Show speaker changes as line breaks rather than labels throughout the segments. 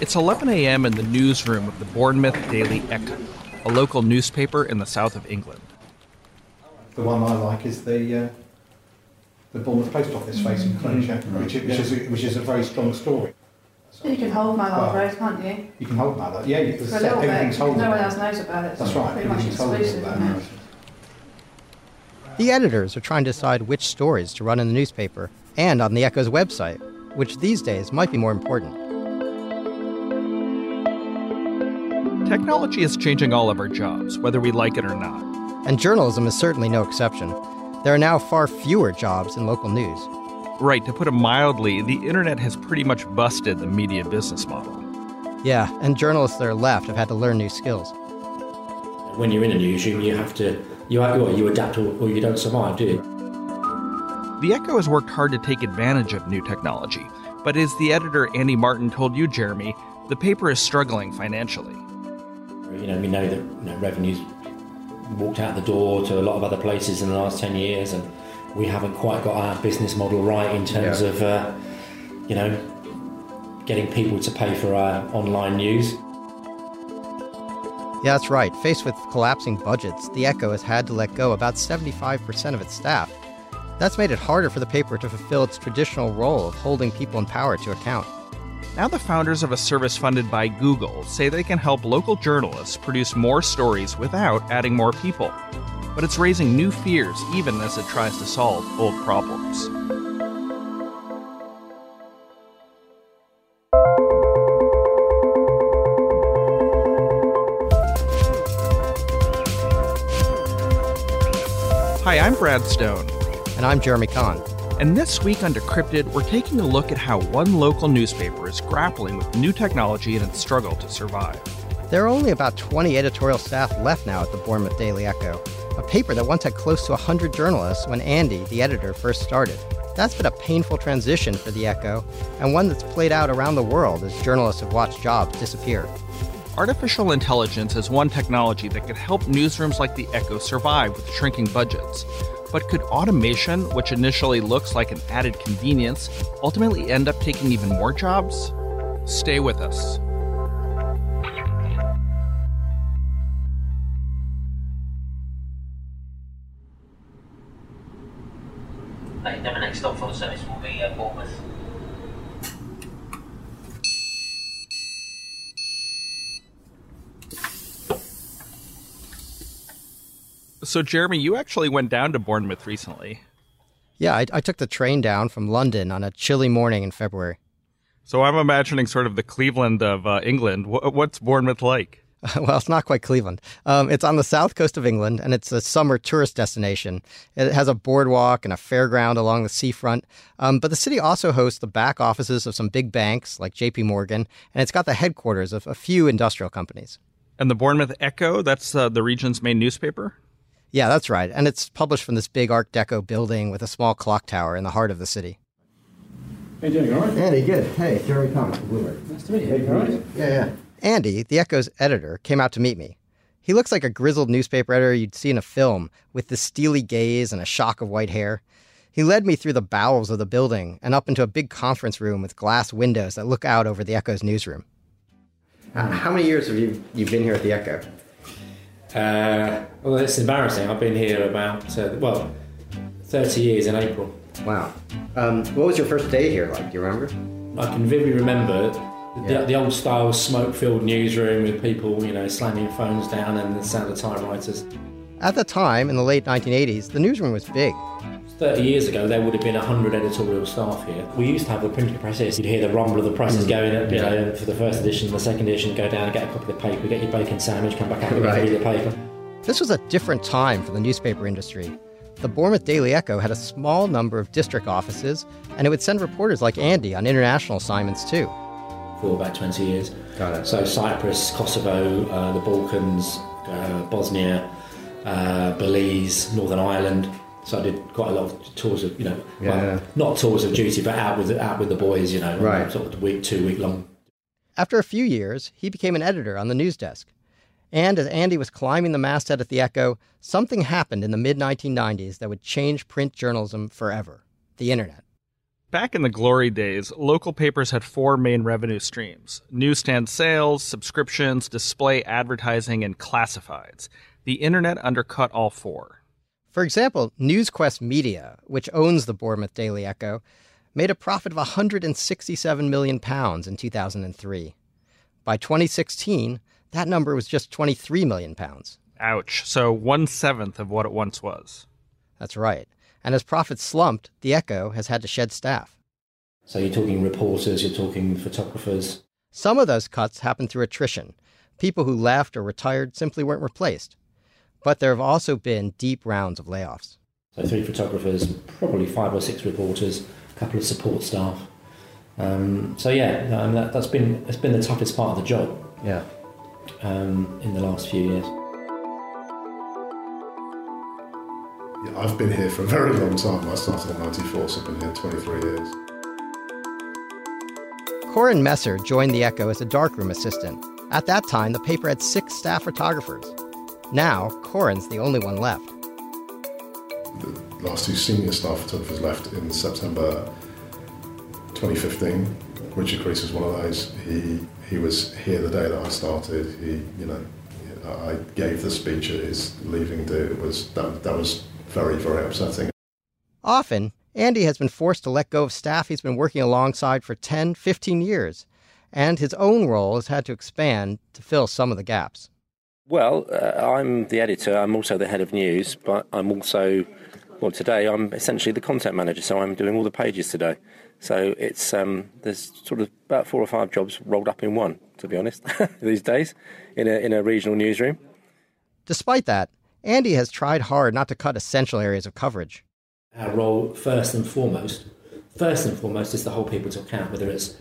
It's 11 a.m. in the newsroom of the Bournemouth Daily Echo, a local newspaper in the south of England.
The one I like is the uh, the Bournemouth Post Office facing Croatia, which, is- which, is a, which is a very strong story.
You can hold my
Well,
love rose, can't you?
You can hold that, yeah, you can
For a little bit,
everything's
'cause
holding.
no one else knows about it.
That's right,
Pretty much
everything's holding
exclusive,
that.
isn't it?
The editors are trying to decide which stories to run in the newspaper and on the Echo's website, which these days might be more important.
Technology is changing all of our jobs, whether we like it or not.
And journalism is certainly no exception. There are now far fewer jobs in local news.
Right, to put it mildly, the internet has pretty much busted the media business model.
Yeah, and journalists that are left have had to learn new skills.
When you're in a newsroom, you have to you you adapt or, or you don't survive, do you?
The Echo has worked hard to take advantage of new technology, but as the editor Andy Martin told you, Jeremy, the paper is struggling financially.
You know, we know that you know, revenues walked out the door to a lot of other places in the last ten years, and we haven't quite got our business model right in terms
Yeah.
of uh, you know getting people to pay for our online news.
Yeah, that's right. Faced with collapsing budgets, the Echo has had to let go about 75% of its staff. That's made it harder for the paper to fulfill its traditional role of holding people in power to account.
Now, the founders of a service funded by Google say they can help local journalists produce more stories without adding more people. But it's raising new fears even as it tries to solve old problems. Hi, I'm Brad Stone.
And I'm Jeremy Kahn.
And this week on Decrypted, we're taking a look at how one local newspaper is grappling with new technology in its struggle to survive.
There are only about 20 editorial staff left now at the Bournemouth Daily Echo, a paper that once had close to 100 journalists when Andy, the editor, first started. That's been a painful transition for the Echo, and one that's played out around the world as journalists have watched jobs disappear.
Artificial intelligence is one technology that could help newsrooms like the Echo survive with shrinking budgets. But could automation, which initially looks like an added convenience, ultimately end up taking even more jobs? Stay with us.
Then the next stop for the service will be uh, Bournemouth.
So, Jeremy, you actually went down to Bournemouth recently.
Yeah, I, I took the train down from London on a chilly morning in February.
So, I'm imagining sort of the Cleveland of uh, England. Wh- What's Bournemouth like?
well, it's not quite Cleveland. Um, it's on the south coast of England, and it's a summer tourist destination. It has a boardwalk and a fairground along the seafront. Um, but the city also hosts the back offices of some big banks like J.P. Morgan, and it's got the headquarters of a few industrial companies.
And the Bournemouth Echo, that's uh, the region's main newspaper?
Yeah, that's right. And it's published from this big Art Deco building with a small clock tower in the heart of the city.
How you all right?
Andy, good. Hey, Jeremy Thomas, Bloomberg.
Nice to meet you. Hey, all right?
Yeah, yeah. Andy, the Echo's editor, came out to meet me. He looks like a grizzled newspaper editor you'd see in a film, with the steely gaze and a shock of white hair. He led me through the bowels of the building and up into a big conference room with glass windows that look out over the Echo's newsroom. Uh, how many years have you, you been here at the Echo?
Uh, well, it's embarrassing. I've been here about uh, well, thirty years in April.
Wow. Um, what was your first day here like? Do you remember?
I can vividly remember the,
Yeah.
the old style smoke-filled newsroom with people, you know, slamming phones down and the sound of typewriters.
At the time, in the late 1980s, the newsroom was big.
30 years ago, there would have been 100 editorial staff here. We used to have the printing presses. You'd hear the rumble of the presses going, you know, for the first edition, the second edition, go down and get a copy of the paper, get your bacon sandwich, come back out and
Right.
read the paper.
This was a different time for the newspaper industry. The Bournemouth Daily Echo had a small number of district offices, and it would send reporters like Andy on international assignments too.
For about 20 years.
Got it.
So Cyprus, Kosovo, uh, the Balkans, uh, Bosnia, uh, Belize, Northern Ireland. So I did quite a lot of tours of, you know,
Yeah.
well, not tours of duty, but out with out with the boys, you know,
Right.
sort of week, two week long.
After a few years, he became an editor on the news desk. And as Andy was climbing the masthead at the Echo, something happened in the mid 1990s that would change print journalism forever the internet.
Back in the glory days, local papers had four main revenue streams newsstand sales, subscriptions, display advertising, and classifieds. The internet undercut all four.
For example, NewsQuest Media, which owns the Bournemouth Daily Echo, made a profit of 167 million pounds in 2003. By 2016, that number was just 23 million pounds.
Ouch. So one seventh of what it once was.
That's right. And as profits slumped, the Echo has had to shed staff.
So you're talking reporters, you're talking photographers.
Some of those cuts happened through attrition. People who left or retired simply weren't replaced. But there have also been deep rounds of layoffs.
So three photographers, probably five or six reporters, a couple of support staff. Um, so yeah, um, that, that's been that's been the toughest part of the job
Yeah.
um, in the last few years.
Yeah, I've been here for a very long time. I started in 94, so I've been here 23 years.
Corin Messer joined the Echo as a darkroom assistant. At that time, the paper had six staff photographers. Now, Corin's the only one left.
The last two senior staff photographers left in September 2015. Richard Crease is one of those. He he was here the day that I started. He, you know, I gave the speech at his leaving do. It was that that was very very upsetting.
Often, Andy has been forced to let go of staff he's been working alongside for 10, 15 years, and his own role has had to expand to fill some of the gaps.
Well, uh, I'm the editor. I'm also the head of news, but I'm also, well, today I'm essentially the content manager. So I'm doing all the pages today. So it's um, there's sort of about four or five jobs rolled up in one, to be honest, these days in a in a regional newsroom.
Despite that, Andy has tried hard not to cut essential areas of coverage.
Our role, first and foremost, first and foremost, is to hold people to account, whether it's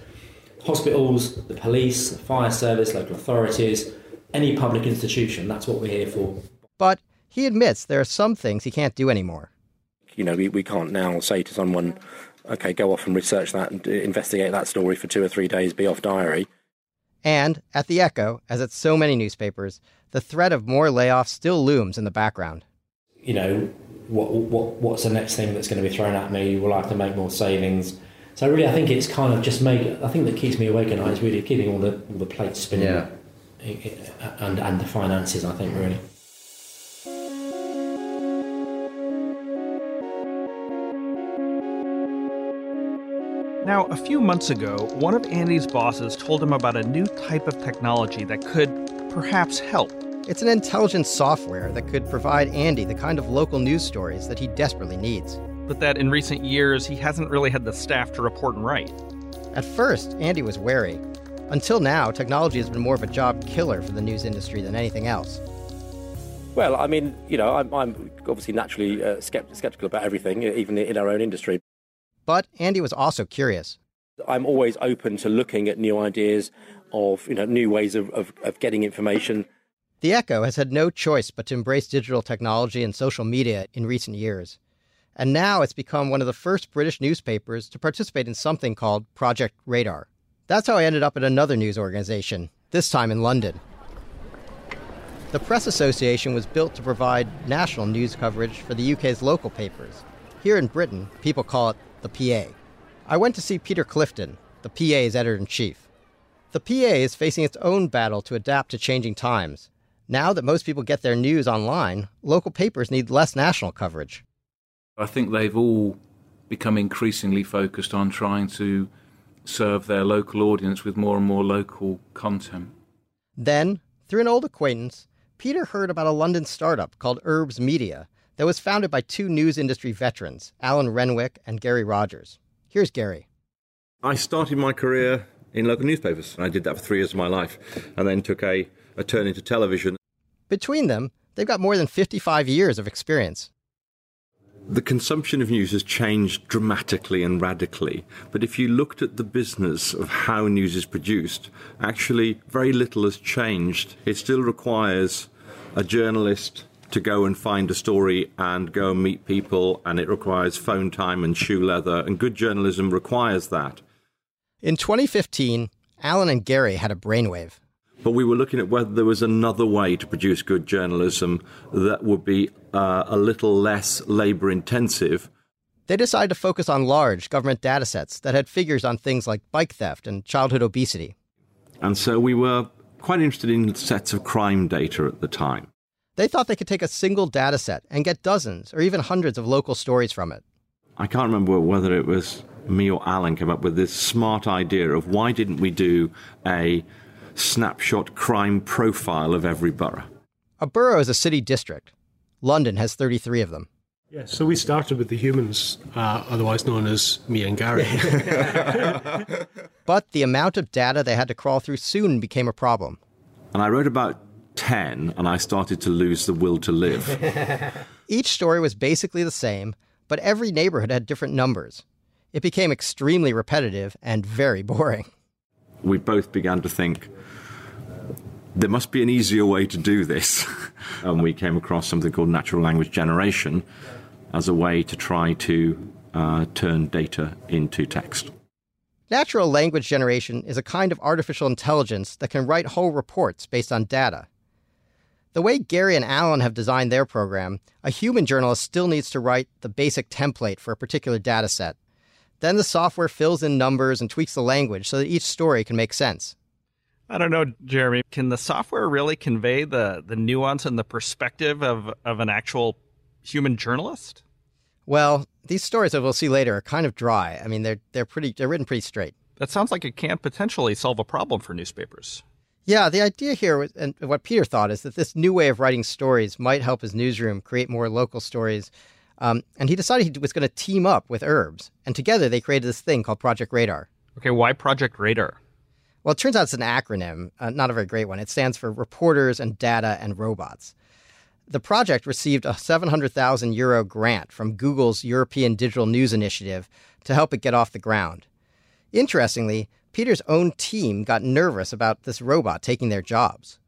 hospitals, the police, the fire service, local authorities, any public institution. That's what we're here for.
But he admits there are some things he can't do anymore.
You know, we, we can't now say to someone, okay, go off and research that and investigate that story for two or three days, be off diary.
And at the Echo, as at so many newspapers, the threat of more layoffs still looms in the background.
You know, what, what what's the next thing that's going to be thrown at me? Will I have to make more savings? So really, I think it's kind of just make. I think that keeps me awake at night is really keeping all the all the plates spinning,
Yeah.
And and the finances. I think really.
Now, a few months ago, one of Andy's bosses told him about a new type of technology that could perhaps help.
It's an intelligent software that could provide Andy the kind of local news stories that he desperately needs.
But that in recent years, he hasn't really had the staff to report and write.
At first, Andy was wary. Until now, technology has been more of a job killer for the news industry than anything else.
Well, I mean, you know, I'm, I'm obviously naturally uh, skept- skeptical about everything, even in our own industry.
But Andy was also curious.
I'm always open to looking at new ideas of, you know, new ways of, of, of getting information.
The Echo has had no choice but to embrace digital technology and social media in recent years. And now it's become one of the first British newspapers to participate in something called Project Radar. That's how I ended up at another news organization, this time in London. The Press Association was built to provide national news coverage for the UK's local papers. Here in Britain, people call it the PA. I went to see Peter Clifton, the PA's editor in chief. The PA is facing its own battle to adapt to changing times. Now that most people get their news online, local papers need less national coverage.
I think they've all become increasingly focused on trying to serve their local audience with more and more local content.
Then, through an old acquaintance, Peter heard about a London startup called Urbs Media that was founded by two news industry veterans, Alan Renwick and Gary Rogers. Here's Gary.
I started my career in local newspapers. and I did that for three years of my life and then took a, a turn into television.
Between them, They've got more than 55 years of experience.
The consumption of news has changed dramatically and radically. But if you looked at the business of how news is produced, actually very little has changed. It still requires a journalist to go and find a story and go and meet people, and it requires phone time and shoe leather, and good journalism requires that.
In 2015, Alan and Gary had a brainwave.
But we were looking at whether there was another way to produce good journalism that would be uh, a little less labor intensive.
They decided to focus on large government data sets that had figures on things like bike theft and childhood obesity.
And so we were quite interested in sets of crime data at the time.
They thought they could take a single data set and get dozens or even hundreds of local stories from it.
I can't remember whether it was me or Alan came up with this smart idea of why didn't we do a snapshot crime profile of every borough?
A borough is a city district. London has 33 of them.
Yeah, so we started with the humans, uh, otherwise known as me and Gary.
but the amount of data they had to crawl through soon became a problem.
And I wrote about 10 and I started to lose the will to live.
Each story was basically the same, but every neighborhood had different numbers. It became extremely repetitive and very boring.
We both began to think there must be an easier way to do this. and we came across something called natural language generation as a way to try to uh, turn data into text.
Natural language generation is a kind of artificial intelligence that can write whole reports based on data. The way Gary and Alan have designed their program, a human journalist still needs to write the basic template for a particular data set. Then the software fills in numbers and tweaks the language so that each story can make sense.
I don't know, Jeremy. Can the software really convey the, the nuance and the perspective of, of an actual human journalist?
Well, these stories that we'll see later are kind of dry. I mean, they're they're pretty they're written pretty straight.
That sounds like it can potentially solve a problem for newspapers.
Yeah, the idea here, was, and what Peter thought, is that this new way of writing stories might help his newsroom create more local stories. Um, and he decided he was going to team up with Urbs, and together they created this thing called Project Radar.
Okay, why Project Radar?
Well, it turns out it's an acronym, uh, not a very great one. It stands for Reporters and Data and Robots. The project received a 700,000 euro grant from Google's European Digital News Initiative to help it get off the ground. Interestingly, Peter's own team got nervous about this robot taking their jobs.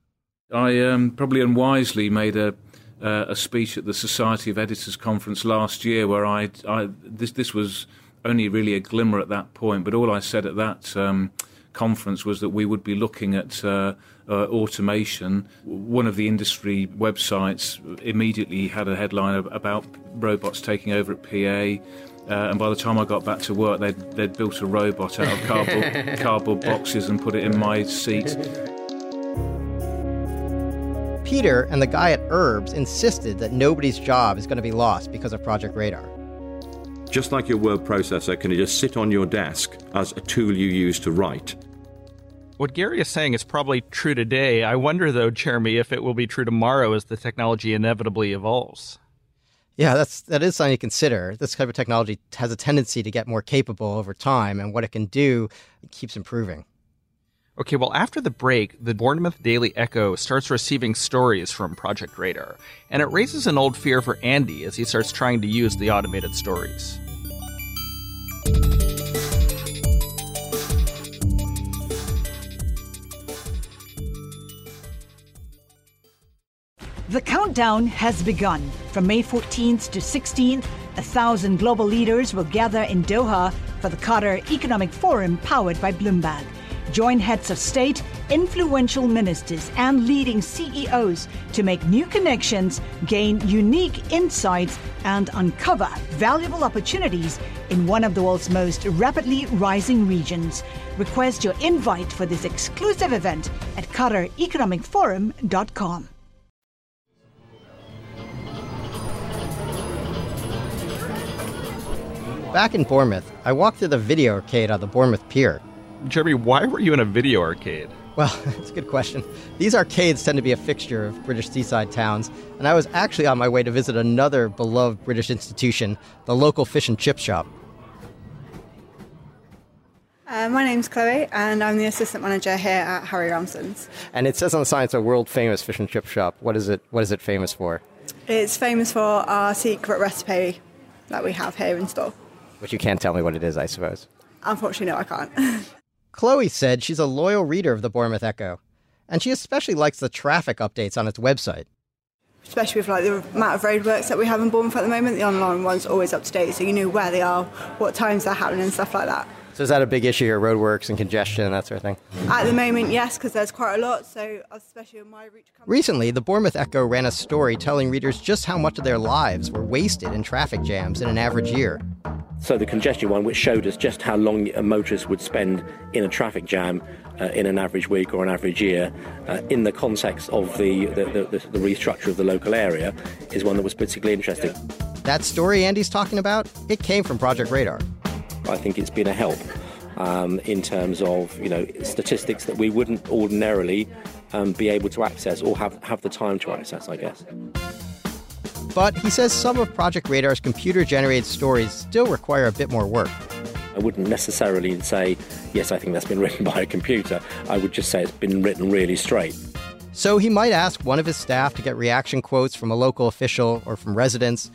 I um, probably unwisely made a uh, a speech at the Society of Editors conference last year, where I, I this this was only really a glimmer at that point, but all I said at that um, conference was that we would be looking at uh, uh, automation. One of the industry websites immediately had a headline about robots taking over at PA. Uh, and by the time I got back to work, they'd, they'd built a robot out of cardboard, cardboard boxes and put it in my seat.
Peter and the guy at Urbs insisted that nobody's job is going to be lost because of Project Radar.
Just like your word processor can it just sit on your desk as a tool you use to write.
What Gary is saying is probably true today. I wonder, though, Jeremy, if it will be true tomorrow as the technology inevitably evolves.
Yeah, that's that is something to consider. This type of technology has a tendency to get more capable over time, and what it can do it keeps improving.
Okay, well, after the break, the Bournemouth Daily Echo starts receiving stories from Project Radar, and it raises an old fear for Andy as he starts trying to use the automated stories.
The countdown has begun. From May 14th to 16th, a thousand global leaders will gather in Doha for the Qatar Economic Forum powered by Bloomberg. Join heads of state, influential ministers, and leading CEOs to make new connections, gain unique insights, and uncover valuable opportunities in one of the world's most rapidly rising regions. Request your invite for this exclusive event at QatarEconomicForum.com.
Back in Bournemouth, I walked through the video arcade on the Bournemouth Pier.
Jeremy, why were you in a video arcade?
Well, it's a good question. These arcades tend to be a fixture of British seaside towns, and I was actually on my way to visit another beloved British institution, the local fish and chip shop.
Uh, my name's Chloe, and I'm the assistant manager here at Harry Ramsden's.
And it says on the sign it's a world famous fish and chip shop. What is it? What is it famous for?
It's famous for our secret recipe that we have here in store.
But you can't tell me what it is, I suppose.
Unfortunately, no, I can't.
Chloe said she's a loyal reader of the Bournemouth Echo, and she especially likes the traffic updates on its website.
Especially with like the amount of roadworks that we have in Bournemouth at the moment, the online one's always up to date, so you know where they are, what times they're happening, and stuff like that.
So is that a big issue here, roadworks and congestion and that sort of thing?
At the moment, yes, because there's quite a lot. So especially on my route.
Recently, the Bournemouth Echo ran a story telling readers just how much of their lives were wasted in traffic jams in an average year.
So the congestion one, which showed us just how long a motorist would spend in a traffic jam uh, in an average week or an average year, uh, in the context of the the, the the restructure of the local area, is one that was particularly interesting.
That story Andy's talking about, it came from Project Radar.
I think it's been a help um, in terms of you know statistics that we wouldn't ordinarily um, be able to access or have, have the time to access, I guess.
But he says some of Project Radar's computer generated stories still require a bit more work.
I wouldn't necessarily say, yes, I think that's been written by a computer. I would just say it's been written really straight.
So he might ask one of his staff to get reaction quotes from a local official or from residents,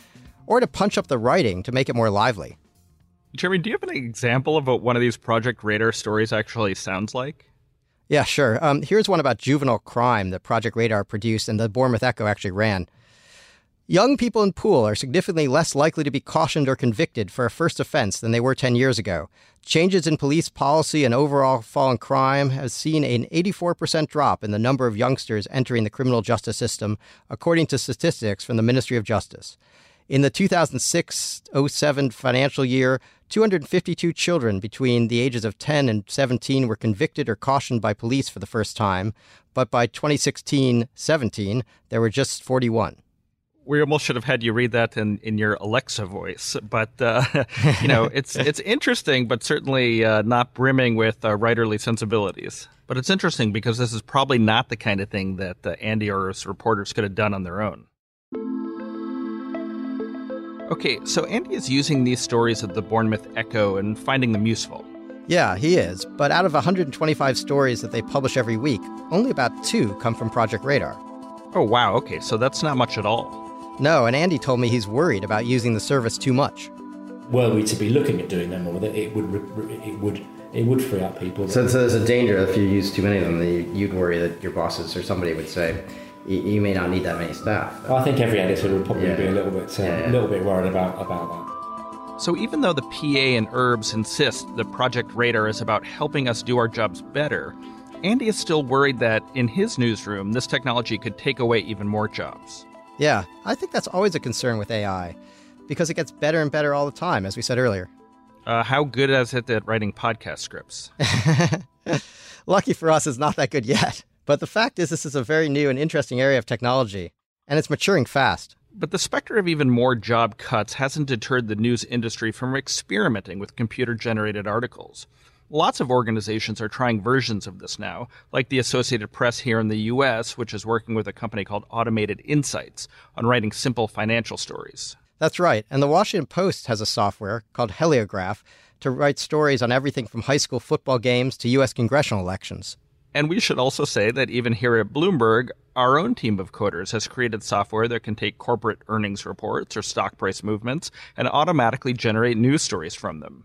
or to punch up the writing to make it more lively.
Jeremy, do you have an example of what one of these Project Radar stories actually sounds like?
Yeah, sure. Um, here's one about juvenile crime that Project Radar produced and the Bournemouth Echo actually ran. Young people in Poole are significantly less likely to be cautioned or convicted for a first offense than they were 10 years ago. Changes in police policy and overall fall in crime have seen an 84% drop in the number of youngsters entering the criminal justice system, according to statistics from the Ministry of Justice. In the 2006 07 financial year, 252 children between the ages of 10 and 17 were convicted or cautioned by police for the first time, but by 2016 17, there were just 41
we almost should have had you read that in, in your Alexa voice. But uh, you know, it's it's interesting, but certainly uh, not brimming with uh, writerly sensibilities. But it's interesting because this is probably not the kind of thing that uh, Andy or his reporters could have done on their own. Okay, so Andy is using these stories of the Bournemouth Echo and finding them useful.
Yeah, he is. But out of 125 stories that they publish every week, only about two come from Project Radar.
Oh, wow. Okay, so that's not much at all.
No, and Andy told me he's worried about using the service too much.
Were we to be looking at doing them more, that it would it would it would free up people.
So, so there's a danger if you use too many of them, that you'd worry that your bosses or somebody would say, you, may not need that many staff.
I think every editor would probably yeah. be a little bit, uh, yeah, yeah. little bit worried about about that.
So even though the PA and Urbs insist the Project Radar is about helping us do our jobs better, Andy is still worried that in his newsroom, this technology could take away even more jobs.
Yeah, I think that's always a concern with AI because it gets better and better all the time, as we said earlier.
Uh, how good is it at writing podcast scripts?
Lucky for us, it's not that good yet. But the fact is, this is a very new and interesting area of technology, and it's maturing fast.
But the specter of even more job cuts hasn't deterred the news industry from experimenting with computer generated articles. Lots of organizations are trying versions of this now, like the Associated Press here in the US, which is working with a company called Automated Insights on writing simple financial stories.
That's right. And the Washington Post has a software called Heliograf to write stories on everything from high school football games to U.S. congressional elections.
And we should also say that even here at Bloomberg, our own team of coders has created software that can take corporate earnings reports or stock price movements and automatically generate news stories from them.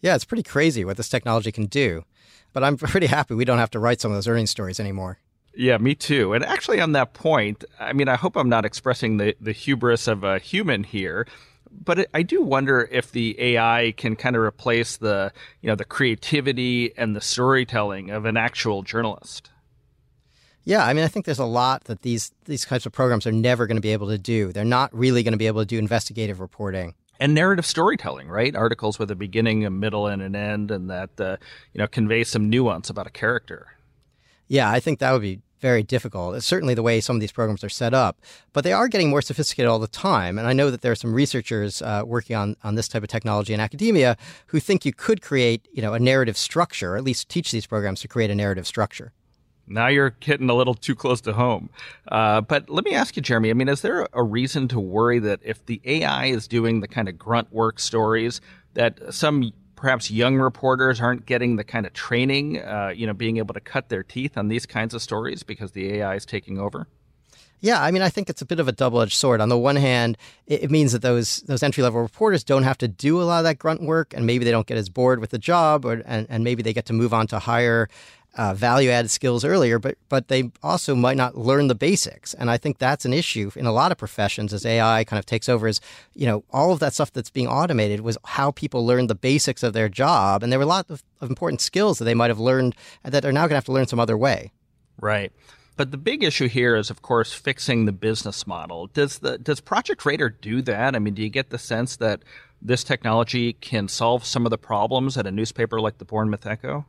Yeah, it's pretty crazy what this technology can do. But I'm pretty happy we don't have to write some of those earnings stories anymore.
Yeah, me too. And actually, on that point, I mean, I hope I'm not expressing the, the hubris of a human here, but I do wonder if the AI can kind of replace the, you know, the creativity and the storytelling of an actual journalist.
Yeah, I mean, I think there's a lot that these these types of programs are never going to be able to do. They're not really going to be able to do investigative reporting
and narrative storytelling, right? Articles with a beginning, a middle, and an end, and that uh, you know convey some nuance about a character.
Yeah, I think that would be very difficult. It's certainly the way some of these programs are set up, but they are getting more sophisticated all the time. And I know that there are some researchers uh, working on, on this type of technology in academia who think you could create, you know, a narrative structure, or at least teach these programs to create a narrative structure.
Now you're getting a little too close to home. Uh, but let me ask you, Jeremy. I mean, is there a reason to worry that if the AI is doing the kind of grunt work stories, that some perhaps young reporters aren't getting the kind of training, uh, you know, being able to cut their teeth on these kinds of stories because the AI is taking over?
Yeah, I mean, I think it's a bit of a double-edged sword. On the one hand, it, means that those those entry-level reporters don't have to do a lot of that grunt work, and maybe they don't get as bored with the job, or and, and maybe they get to move on to higher uh, value-added skills earlier. But but they also might not learn the basics, and I think that's an issue in a lot of professions as AI kind of takes over. Is you know all of that stuff that's being automated was how people learned the basics of their job, and there were a lot of, of important skills that they might have learned that are now going to have to learn some other way.
Right. But the big issue here is, of course, fixing the business model. Does the does Project Radar do that? I mean, do you get the sense that this technology can solve some of the problems at a newspaper like the Bournemouth Echo?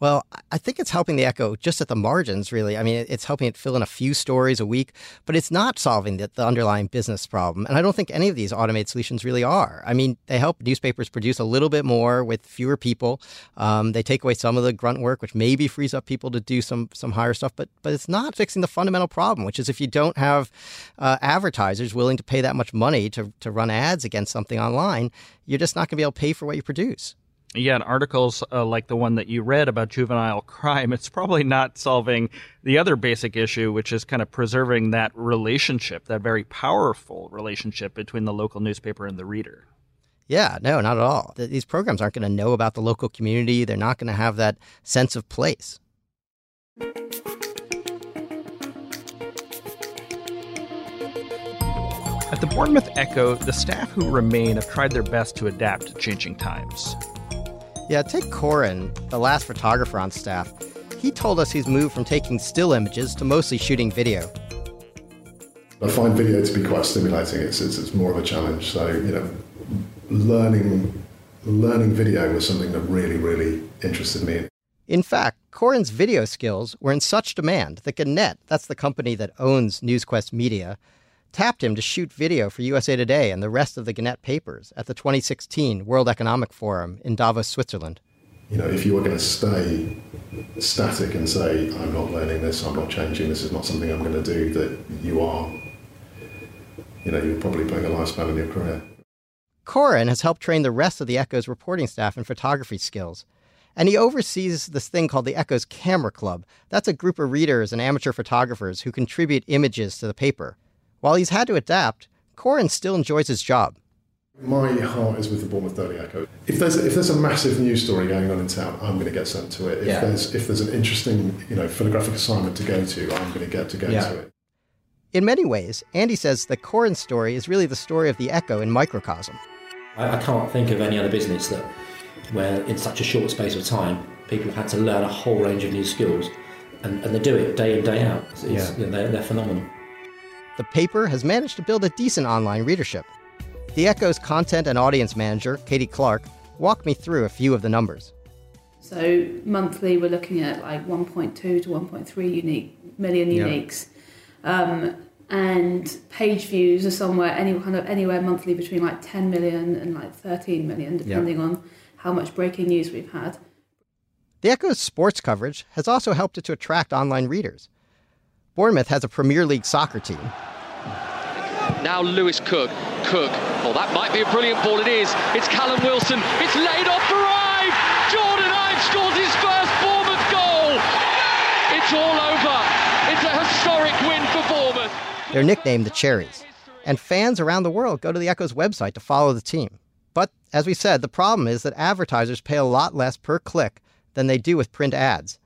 Well, I think it's helping the Echo just at the margins, really. I mean, it's helping it fill in a few stories a week, but it's not solving the, the, underlying business problem. And I don't think any of these automated solutions really are. I mean, they help newspapers produce a little bit more with fewer people. Um, they take away some of the grunt work, which maybe frees up people to do some some higher stuff. But but it's not fixing the fundamental problem, which is if you don't have uh, advertisers willing to pay that much money to to run ads against something online, you're just not going to be able to pay for what you produce
yeah, and articles uh, like the one that you read about juvenile crime, it's probably not solving the other basic issue, which is kind of preserving that relationship, that very powerful relationship between the local newspaper and the reader.
Yeah, no, not at all. These programs aren't going to know about the local community. They're not going to have that sense of place.
At the Bournemouth Echo, the staff who remain have tried their best to adapt to changing times.
Yeah, take Corin, the last photographer on staff. He told us he's moved from taking still images to mostly shooting video.
I find video to be quite stimulating. It's, it's, it's more of a challenge. So, you know, learning, learning video was something that really, really interested me.
In fact, Corin's video skills were in such demand that Gannett, that's the company that owns NewsQuest Media, tapped him to shoot video for USA Today and the rest of the Gannett papers at the 2016 World Economic Forum in Davos, Switzerland.
You know, if you were going to stay static and say, I'm not learning this, I'm not changing, this is not something I'm going to do, that you are, you know, you're probably putting a lifespan in your career.
Corin has helped train the rest of the Echo's reporting staff in photography skills. And he oversees this thing called the Echo's Camera Club. That's a group of readers and amateur photographers who contribute images to the paper. While he's had to adapt, Corin still enjoys his job.
My heart is with the Bournemouth Daily Echo. If there's if there's a massive news story going on in town, I'm going to get sent to it. If yeah. there's if there's an interesting you know photographic assignment to go to, I'm going to get to go yeah. to it.
In many ways, Andy says the Corin's story is really the story of the Echo in microcosm.
I, I can't think of any other business that where in such a short space of time people have had to learn a whole range of new skills, and, and they do it day in day out. It's, yeah. you know, they're, they're phenomenal
the paper has managed to build a decent online readership. The Echo's content and audience manager, Katie Clark, walked me through a few of the numbers.
So monthly, we're looking at like 1.2 to 1.3 unique million uniques, um, and page views are somewhere any kind of anywhere monthly between like 10 million and like 13 million, depending on how much breaking news we've had.
The Echo's sports coverage has also helped it to attract online readers. Bournemouth has a Premier League soccer team.
Now Lewis Cook. Cook. Oh, that might be a brilliant ball. It is. It's Callum Wilson. It's laid off for Ibe. Jordan Ibe scores his first Bournemouth goal. It's all over. It's a historic win for Bournemouth.
They're nicknamed the Cherries. And fans around the world go to the Echo's website to follow the team. But as we said, the problem is that advertisers pay a lot less per click than they do with print ads.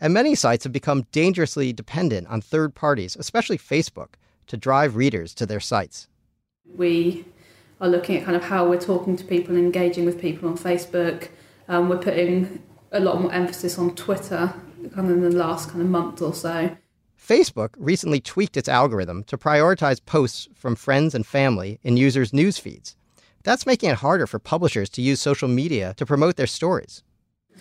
And many sites have become dangerously dependent on third parties, especially Facebook, to drive readers to their sites.
We are looking at kind of how we're talking to people and engaging with people on Facebook. Um, we're putting a lot more emphasis on Twitter kind of in the last kind of month or so.
Facebook recently tweaked its algorithm to prioritize posts from friends and family in users' news feeds. That's making it harder for publishers to use social media to promote their stories.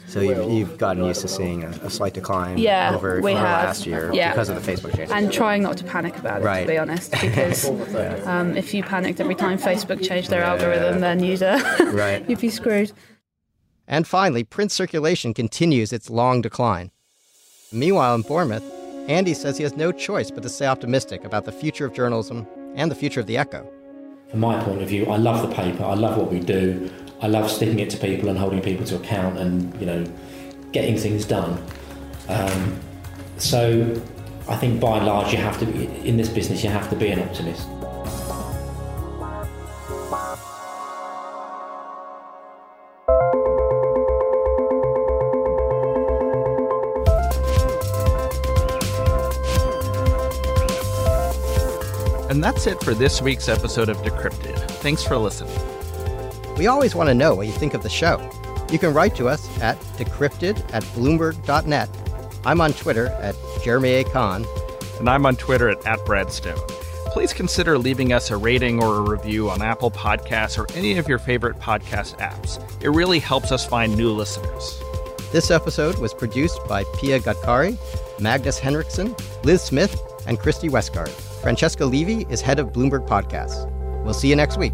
So you've, you've gotten used to seeing a, a slight decline
yeah,
over,
we
over
have.
last year
yeah.
because of the Facebook changes.
And trying not to panic about it, right. to be honest, because yeah. um, if you panicked every time Facebook changed their yeah. algorithm, then you'd, uh, right. you'd be screwed.
And finally, print circulation continues its long decline. Meanwhile, in Bournemouth, Andy says he has no choice but to stay optimistic about the future of journalism and the future of the Echo.
From my point of view, I love the paper, I love what we do. I love sticking it to people and holding people to account and you know getting things done. Um, so I think by and large you have to be in this business you have to be an optimist.
And that's it for this week's episode of Decrypted. Thanks for listening.
We always want to know what you think of the show. You can write to us at decrypted at bloomberg.net. I'm on Twitter at Jeremy A. Kahn.
And I'm on Twitter at, at Bradstone. Please consider leaving us a rating or a review on Apple Podcasts or any of your favorite podcast apps. It really helps us find new listeners.
This episode was produced by Pia Gadkari, Magnus Henriksen, Liz Smith, and Christy Westgard. Francesca Levy is head of Bloomberg Podcasts. We'll see you next week.